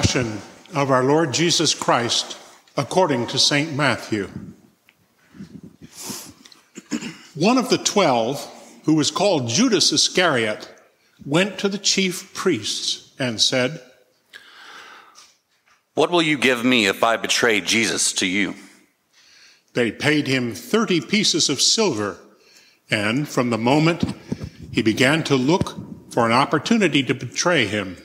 Passion of our Lord Jesus Christ according to St. Matthew. One of the twelve, who was called Judas Iscariot, went to the chief priests and said, What will you give me if I betray Jesus to you? They paid him 30 pieces of silver, and from the moment he began to look for an opportunity to betray him,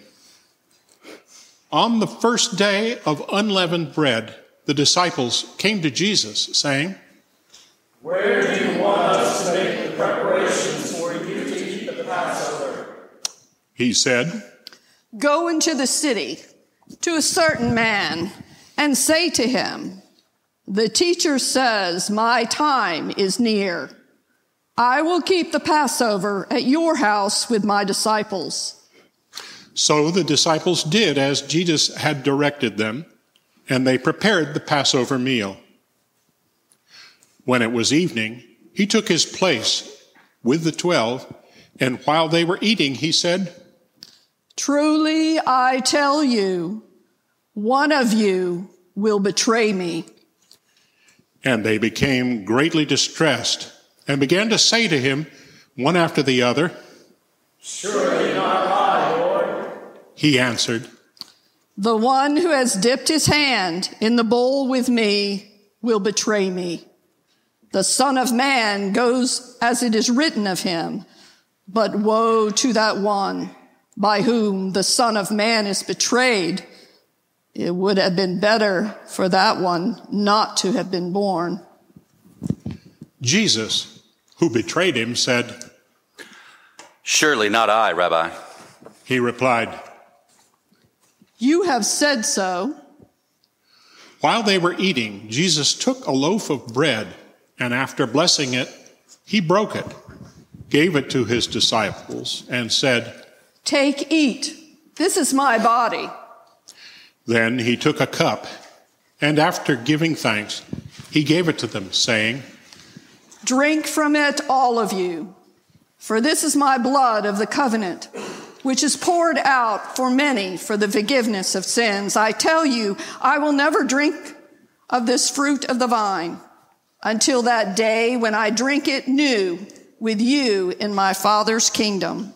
on the first day of unleavened bread, the disciples came to Jesus, saying, Where do you want us to make the preparations for you to eat the Passover? He said, Go into the city to a certain man and say to him, The teacher says, My time is near. I will keep the Passover at your house with my disciples. So the disciples did as Jesus had directed them, and they prepared the Passover meal. When it was evening, he took his place with the twelve, and while they were eating, he said, Truly I tell you, one of you will betray me. And they became greatly distressed and began to say to him, one after the other, Surely not I, Lord. He answered, The one who has dipped his hand in the bowl with me will betray me. The Son of Man goes as it is written of him, but woe to that one by whom the Son of Man is betrayed. It would have been better for that one not to have been born. Judas, who betrayed him, said, Surely not I, Rabbi. He replied, You have said so. While they were eating, Jesus took a loaf of bread, and after blessing it, he broke it, gave it to his disciples, and said, Take, eat. This is my body. Then he took a cup, and after giving thanks, he gave it to them, saying, Drink from it, all of you, for this is my blood of the covenant, which is poured out for many for the forgiveness of sins. I tell you, I will never drink of this fruit of the vine until that day when I drink it new with you in my Father's kingdom.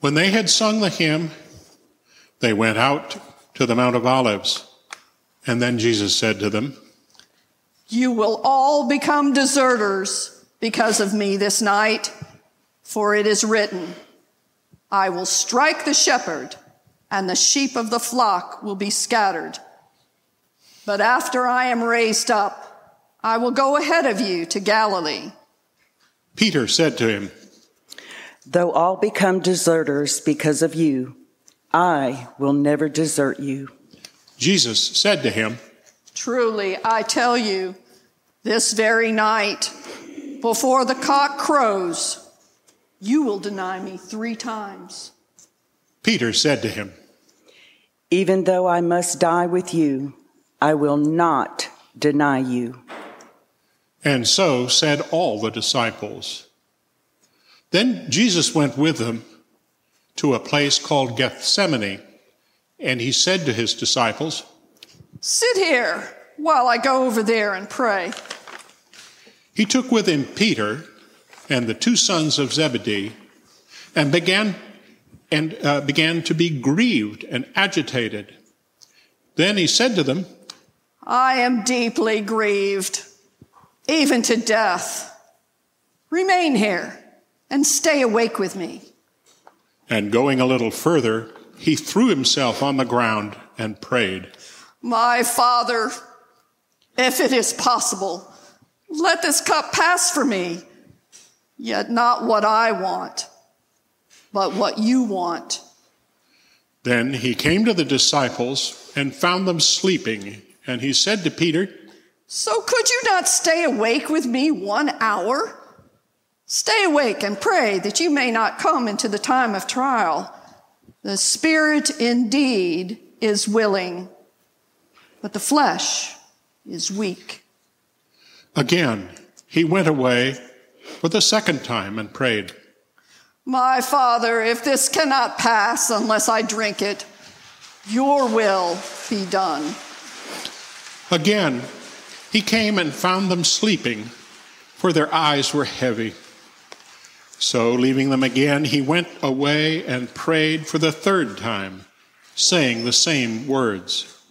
When they had sung the hymn, they went out to the Mount of Olives. And then Jesus said to them, You will all become deserters because of me this night, for it is written, I will strike the shepherd, and the sheep of the flock will be scattered. But after I am raised up, I will go ahead of you to Galilee. Peter said to him, Though all become deserters because of you, I will never desert you. Jesus said to him, Truly, I tell you, this very night, before the cock crows, you will deny me three times. Peter said to him, Even though I must die with you, I will not deny you. And so said all the disciples. Then Jesus went with them to a place called Gethsemane, and he said to his disciples, Sit here while I go over there and pray. He took with him Peter and the two sons of Zebedee, and began and uh, began to be grieved and agitated. Then he said to them, I am deeply grieved, even to death. Remain here and stay awake with me. And going a little further, he threw himself on the ground and prayed, My Father, if it is possible, let this cup pass for me, yet not what I want, but what you want. Then he came to the disciples and found them sleeping, and he said to Peter, So could you not stay awake with me one hour? Stay awake and pray that you may not come into the time of trial. The spirit indeed is willing, but the flesh is weak. Again, he went away for the second time and prayed, My father, if this cannot pass unless I drink it, Your will be done. Again, he came and found them sleeping, for their eyes were heavy. So, leaving them again, he went away and prayed for the third time, saying the same words.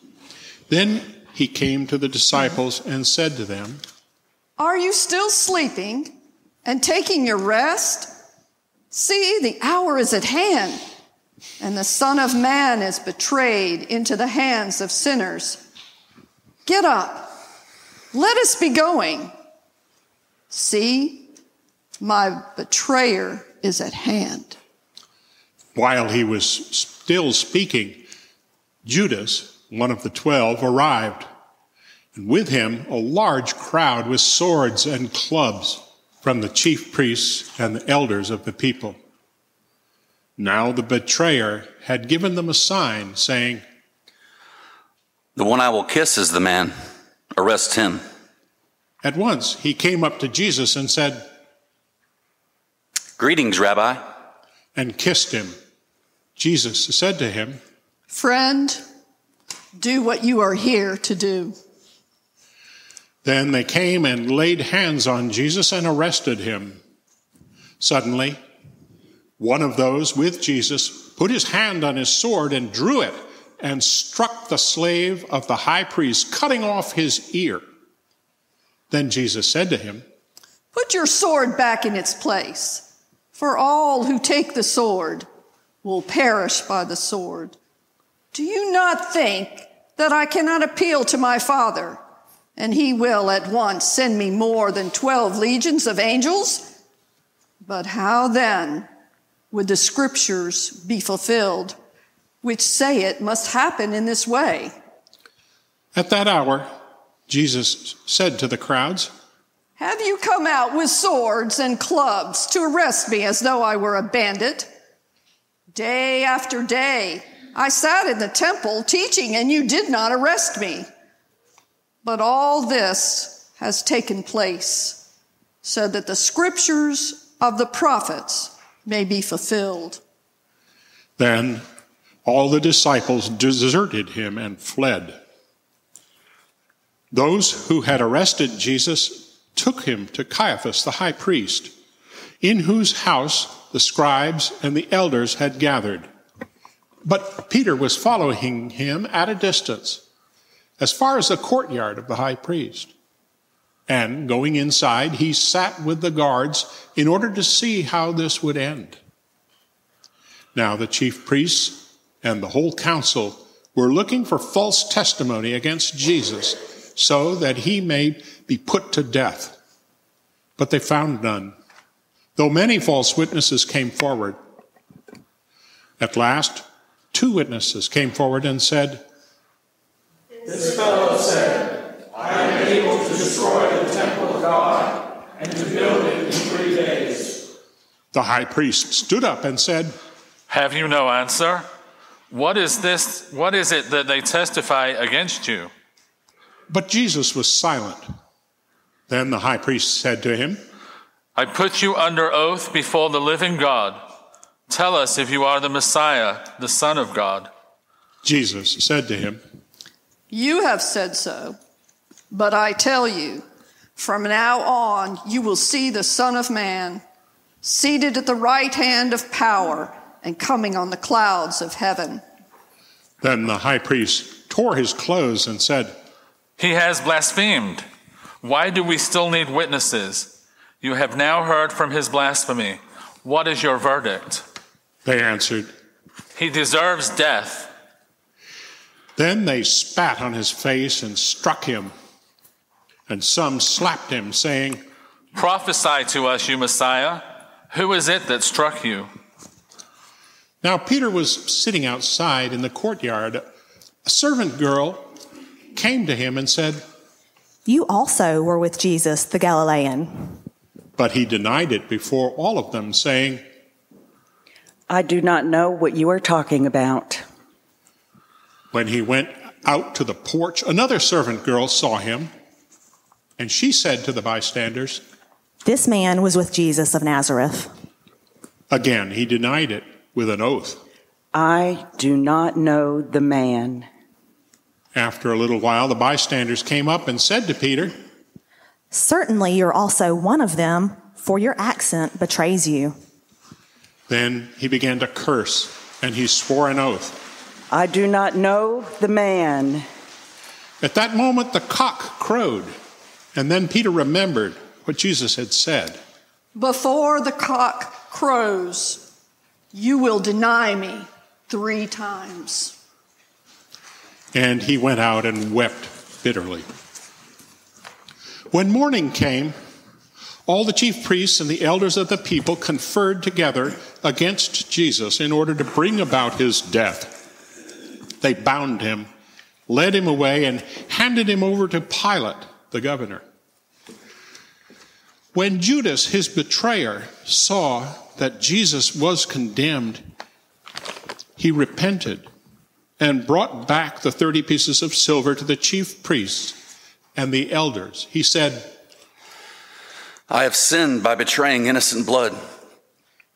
Then he came to the disciples and said to them, Are you still sleeping and taking your rest? See, the hour is at hand, and the Son of Man is betrayed into the hands of sinners. Get up, let us be going. See, my betrayer is at hand. While he was still speaking, Judas, one of the twelve, arrived, and with him a large crowd with swords and clubs from the chief priests and the elders of the people. Now the betrayer had given them a sign, saying, The one I will kiss is the man. Arrest him. At once he came up to Jesus and said, Greetings, Rabbi. and kissed him. Jesus said to him, Friend, do what you are here to do. Then they came and laid hands on Jesus and arrested him. Suddenly, one of those with Jesus put his hand on his sword and drew it and struck the slave of the high priest, cutting off his ear. Then Jesus said to him, Put your sword back in its place, for all who take the sword will perish by the sword. Do you not think that I cannot appeal to my Father, and he will at once send me more than 12 legions of angels? But how then would the scriptures be fulfilled, which say it must happen in this way? At that hour, Jesus said to the crowds, Have you come out with swords and clubs to arrest me as though I were a bandit? Day after day, I sat in the temple teaching, and you did not arrest me. But all this has taken place so that the scriptures of the prophets may be fulfilled. Then all the disciples deserted him and fled. Those who had arrested Jesus took him to Caiaphas, the high priest, in whose house the scribes and the elders had gathered. But Peter was following him at a distance, as far as the courtyard of the high priest. And going inside, he sat with the guards in order to see how this would end. Now the chief priests and the whole council were looking for false testimony against Jesus so that he may be put to death. But they found none, though many false witnesses came forward. At last, two witnesses came forward and said, This fellow said, I am able to destroy the temple of God and to build it in three days. The high priest stood up and said, Have you no answer? What is this? What is it that they testify against you? But Jesus was silent. Then the high priest said to him, I put you under oath before the living God. Tell us if you are the Messiah, the Son of God. Jesus said to him, You have said so, but I tell you, from now on you will see the Son of Man seated at the right hand of power and coming on the clouds of heaven. Then the high priest tore his clothes and said, He has blasphemed. Why do we still need witnesses? You have now heard from his blasphemy. What is your verdict? They answered. He deserves death. Then they spat on his face and struck him. And some slapped him, saying, Prophesy to us, you Messiah. Who is it that struck you? Now Peter was sitting outside in the courtyard. A servant girl came to him and said, You also were with Jesus the Galilean. But he denied it before all of them, saying, I do not know what you are talking about. When he went out to the porch, another servant girl saw him, and she said to the bystanders, This man was with Jesus of Nazareth. Again, he denied it with an oath. I do not know the man. After a little while, the bystanders came up and said to Peter, Certainly you're also one of them, for your accent betrays you. Then he began to curse, and he swore an oath. I do not know the man. At that moment, the cock crowed, and then Peter remembered what Jesus had said. Before the cock crows, you will deny me three times. And he went out and wept bitterly. When morning came, all the chief priests and the elders of the people conferred together against Jesus in order to bring about his death. They bound him, led him away, and handed him over to Pilate, the governor. When Judas, his betrayer, saw that Jesus was condemned, he repented and brought back the 30 pieces of silver to the chief priests and the elders. He said, I have sinned by betraying innocent blood.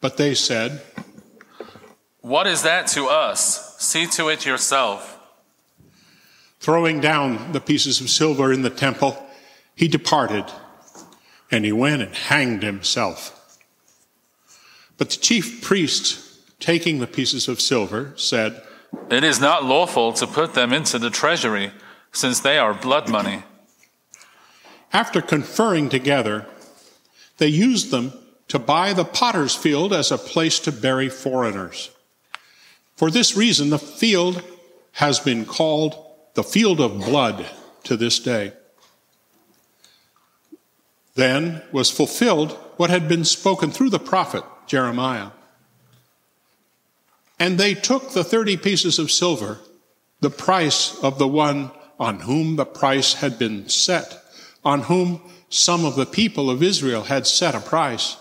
But they said, What is that to us? See to it yourself. Throwing down the pieces of silver in the temple, he departed and he went and hanged himself. But the chief priests, taking the pieces of silver, said, It is not lawful to put them into the treasury, since they are blood money. After conferring together, they used them to buy the potter's field as a place to bury foreigners. For this reason, the field has been called the field of blood to this day. Then was fulfilled what had been spoken through the prophet Jeremiah. And they took the 30 pieces of silver, the price of the one on whom the price had been set, on whom some of the people of Israel had set a price,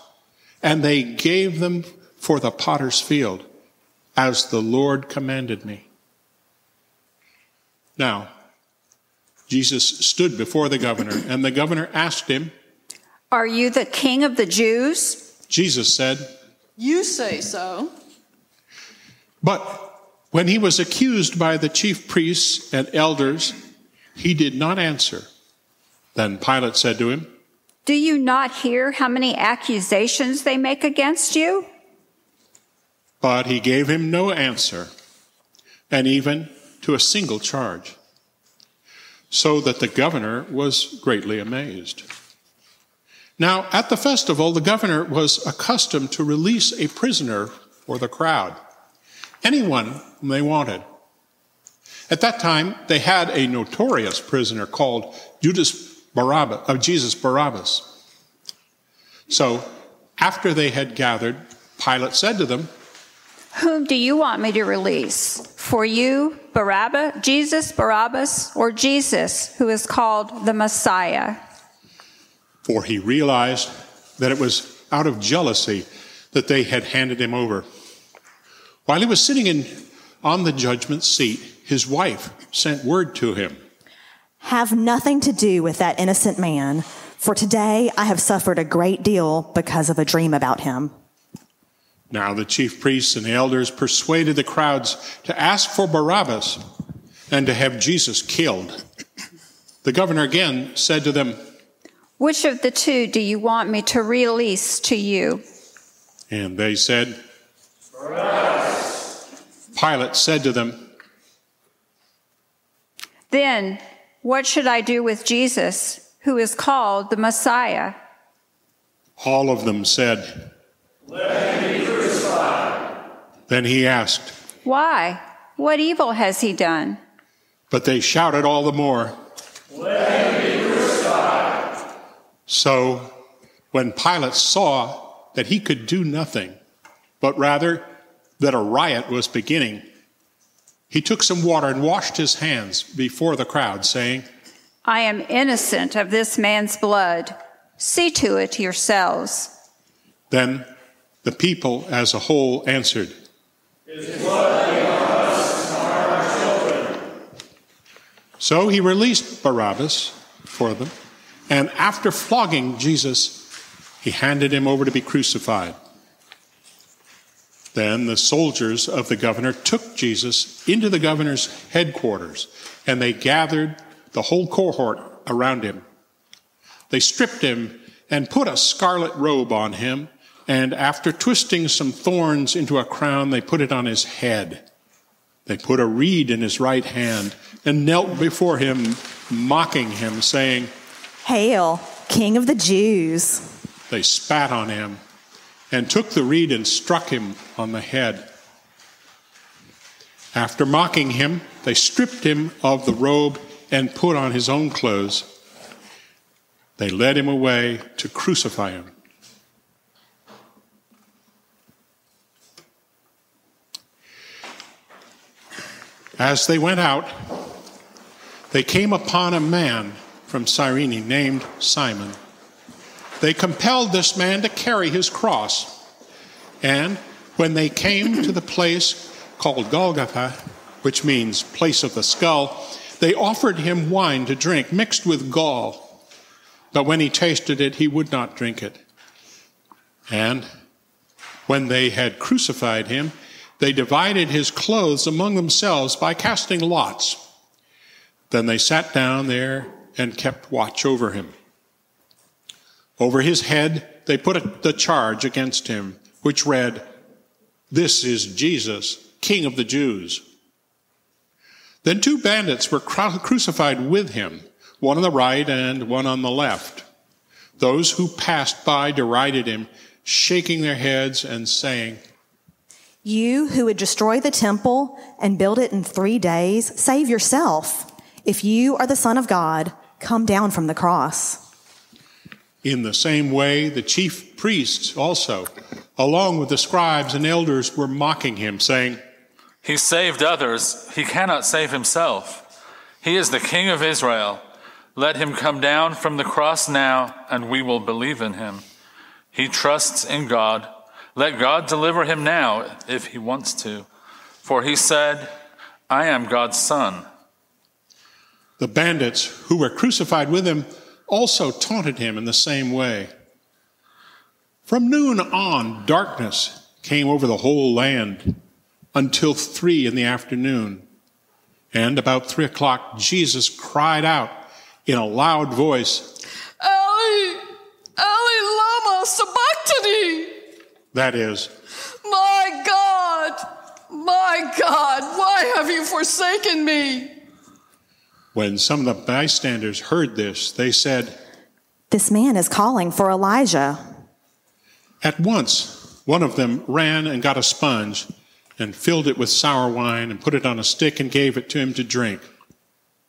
and they gave them for the potter's field, as the Lord commanded me. Now, Jesus stood before the governor, and the governor asked him, Are you the king of the Jews? Jesus said, You say so. But when he was accused by the chief priests and elders, he did not answer. Then Pilate said to him, Do you not hear how many accusations they make against you? But he gave him no answer, and even to a single charge, so that the governor was greatly amazed. Now, at the festival, the governor was accustomed to release a prisoner for the crowd, anyone whom they wanted. At that time, they had a notorious prisoner called Judas Barabbas, of Jesus Barabbas. So, after they had gathered, Pilate said to them, Whom do you want me to release? For you, Barabbas, Jesus, Barabbas, or Jesus, who is called the Messiah? For he realized that it was out of jealousy that they had handed him over. While he was sitting in, on the judgment seat, his wife sent word to him Have nothing to do with that innocent man, for today I have suffered a great deal because of a dream about him. Now the chief priests and the elders persuaded the crowds to ask for Barabbas and to have Jesus killed. The governor again said to them, Which of the two do you want me to release to you? and they said, Barabbas. Pilate said to them, Then, what should I do with Jesus, who is called the Messiah? All of them said, Then he asked, Why? What evil has he done? but they shouted all the more. Let him decide. So when Pilate saw that he could do nothing, but rather that a riot was beginning, he took some water and washed his hands before the crowd, saying, I am innocent of this man's blood. See to it yourselves. Then the people as a whole answered, So he released Barabbas for them, and after flogging Jesus, he handed him over to be crucified. Then the soldiers of the governor took Jesus into the governor's headquarters, and they gathered the whole cohort around him. They stripped him and put a scarlet robe on him, and after twisting some thorns into a crown, they put it on his head. They put a reed in his right hand and knelt before him, mocking him, saying, Hail, King of the Jews. They spat on him and took the reed and struck him on the head. After mocking him, they stripped him of the robe and put on his own clothes. They led him away to crucify him. As they went out, they came upon a man from Cyrene named Simon. They compelled this man to carry his cross. And when they came to the place called Golgotha, which means place of the skull, they offered him wine to drink mixed with gall. But when he tasted it, he would not drink it. And when they had crucified him, they divided his clothes among themselves by casting lots. Then they sat down there and kept watch over him. Over his head, they put the charge against him, which read, This is Jesus, King of the Jews. Then two bandits were crucified with him, one on the right and one on the left. Those who passed by derided him, shaking their heads and saying, You who would destroy the temple and build it in three days, save yourself. If you are the Son of God, come down from the cross. In the same way, the chief priests also, along with the scribes and elders, were mocking him, saying, He saved others, he cannot save himself. He is the King of Israel. Let him come down from the cross now, and we will believe in him. He trusts in God. Let God deliver him now if he wants to. For he said, I am God's son. The bandits who were crucified with him also taunted him in the same way. From noon on, darkness came over the whole land until three in the afternoon. And about three o'clock, Jesus cried out in a loud voice, Eli, Eli, lama sabachthani. That is, My God, my God, why have you forsaken me? when some of the bystanders heard this, they said, This man is calling for Elijah. At once, one of them ran and got a sponge and filled it with sour wine and put it on a stick and gave it to him to drink.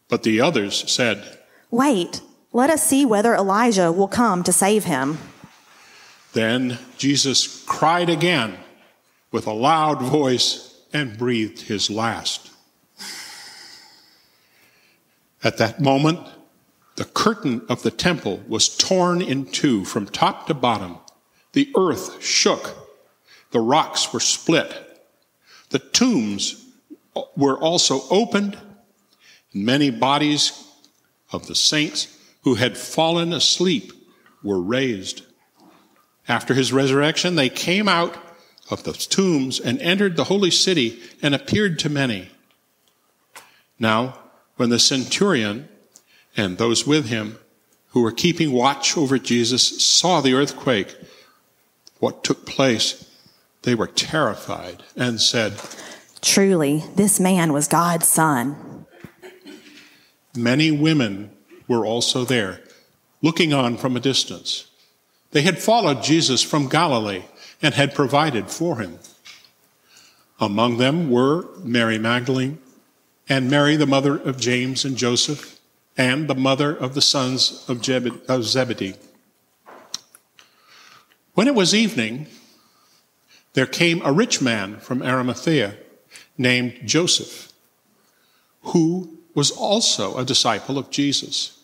But the others said, Wait, let us see whether Elijah will come to save him. Then Jesus cried again with a loud voice and breathed his last. At that moment, the curtain of the temple was torn in two from top to bottom. The earth shook. The rocks were split. The tombs were also opened. Many bodies of the saints who had fallen asleep were raised. After his resurrection, they came out of the tombs and entered the holy city and appeared to many. Now, when the centurion and those with him who were keeping watch over Jesus saw the earthquake, what took place, they were terrified and said, Truly, this man was God's son. Many women were also there, looking on from a distance. They had followed Jesus from Galilee and had provided for him. Among them were Mary Magdalene and Mary, the mother of James and Joseph, and the mother of the sons of Zebedee. When it was evening, there came a rich man from Arimathea named Joseph, who was also a disciple of Jesus.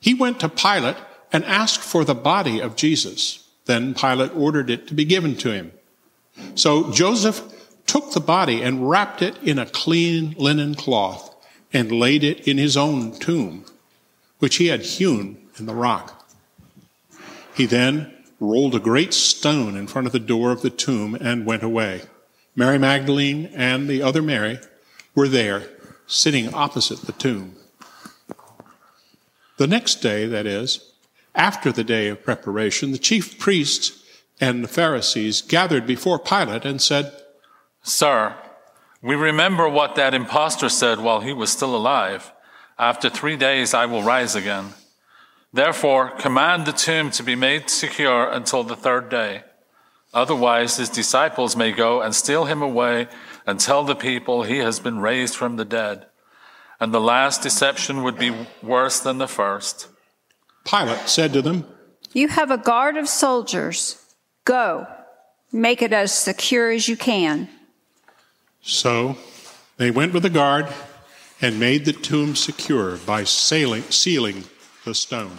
He went to Pilate and asked for the body of Jesus. Then Pilate ordered it to be given to him. So Joseph took the body and wrapped it in a clean linen cloth and laid it in his own tomb, which he had hewn in the rock. He then rolled a great stone in front of the door of the tomb and went away. Mary Magdalene and the other Mary were there, sitting opposite the tomb. The next day, that is, after the day of preparation, the chief priests and the Pharisees gathered before Pilate and said, Sir, we remember what that impostor said while he was still alive. After three days I will rise again. Therefore, command the tomb to be made secure until the third day. Otherwise, his disciples may go and steal him away and tell the people he has been raised from the dead. And the last deception would be worse than the first. Pilate said to them, You have a guard of soldiers. Go, make it as secure as you can. So they went with the guard and made the tomb secure by sailing, sealing the stone.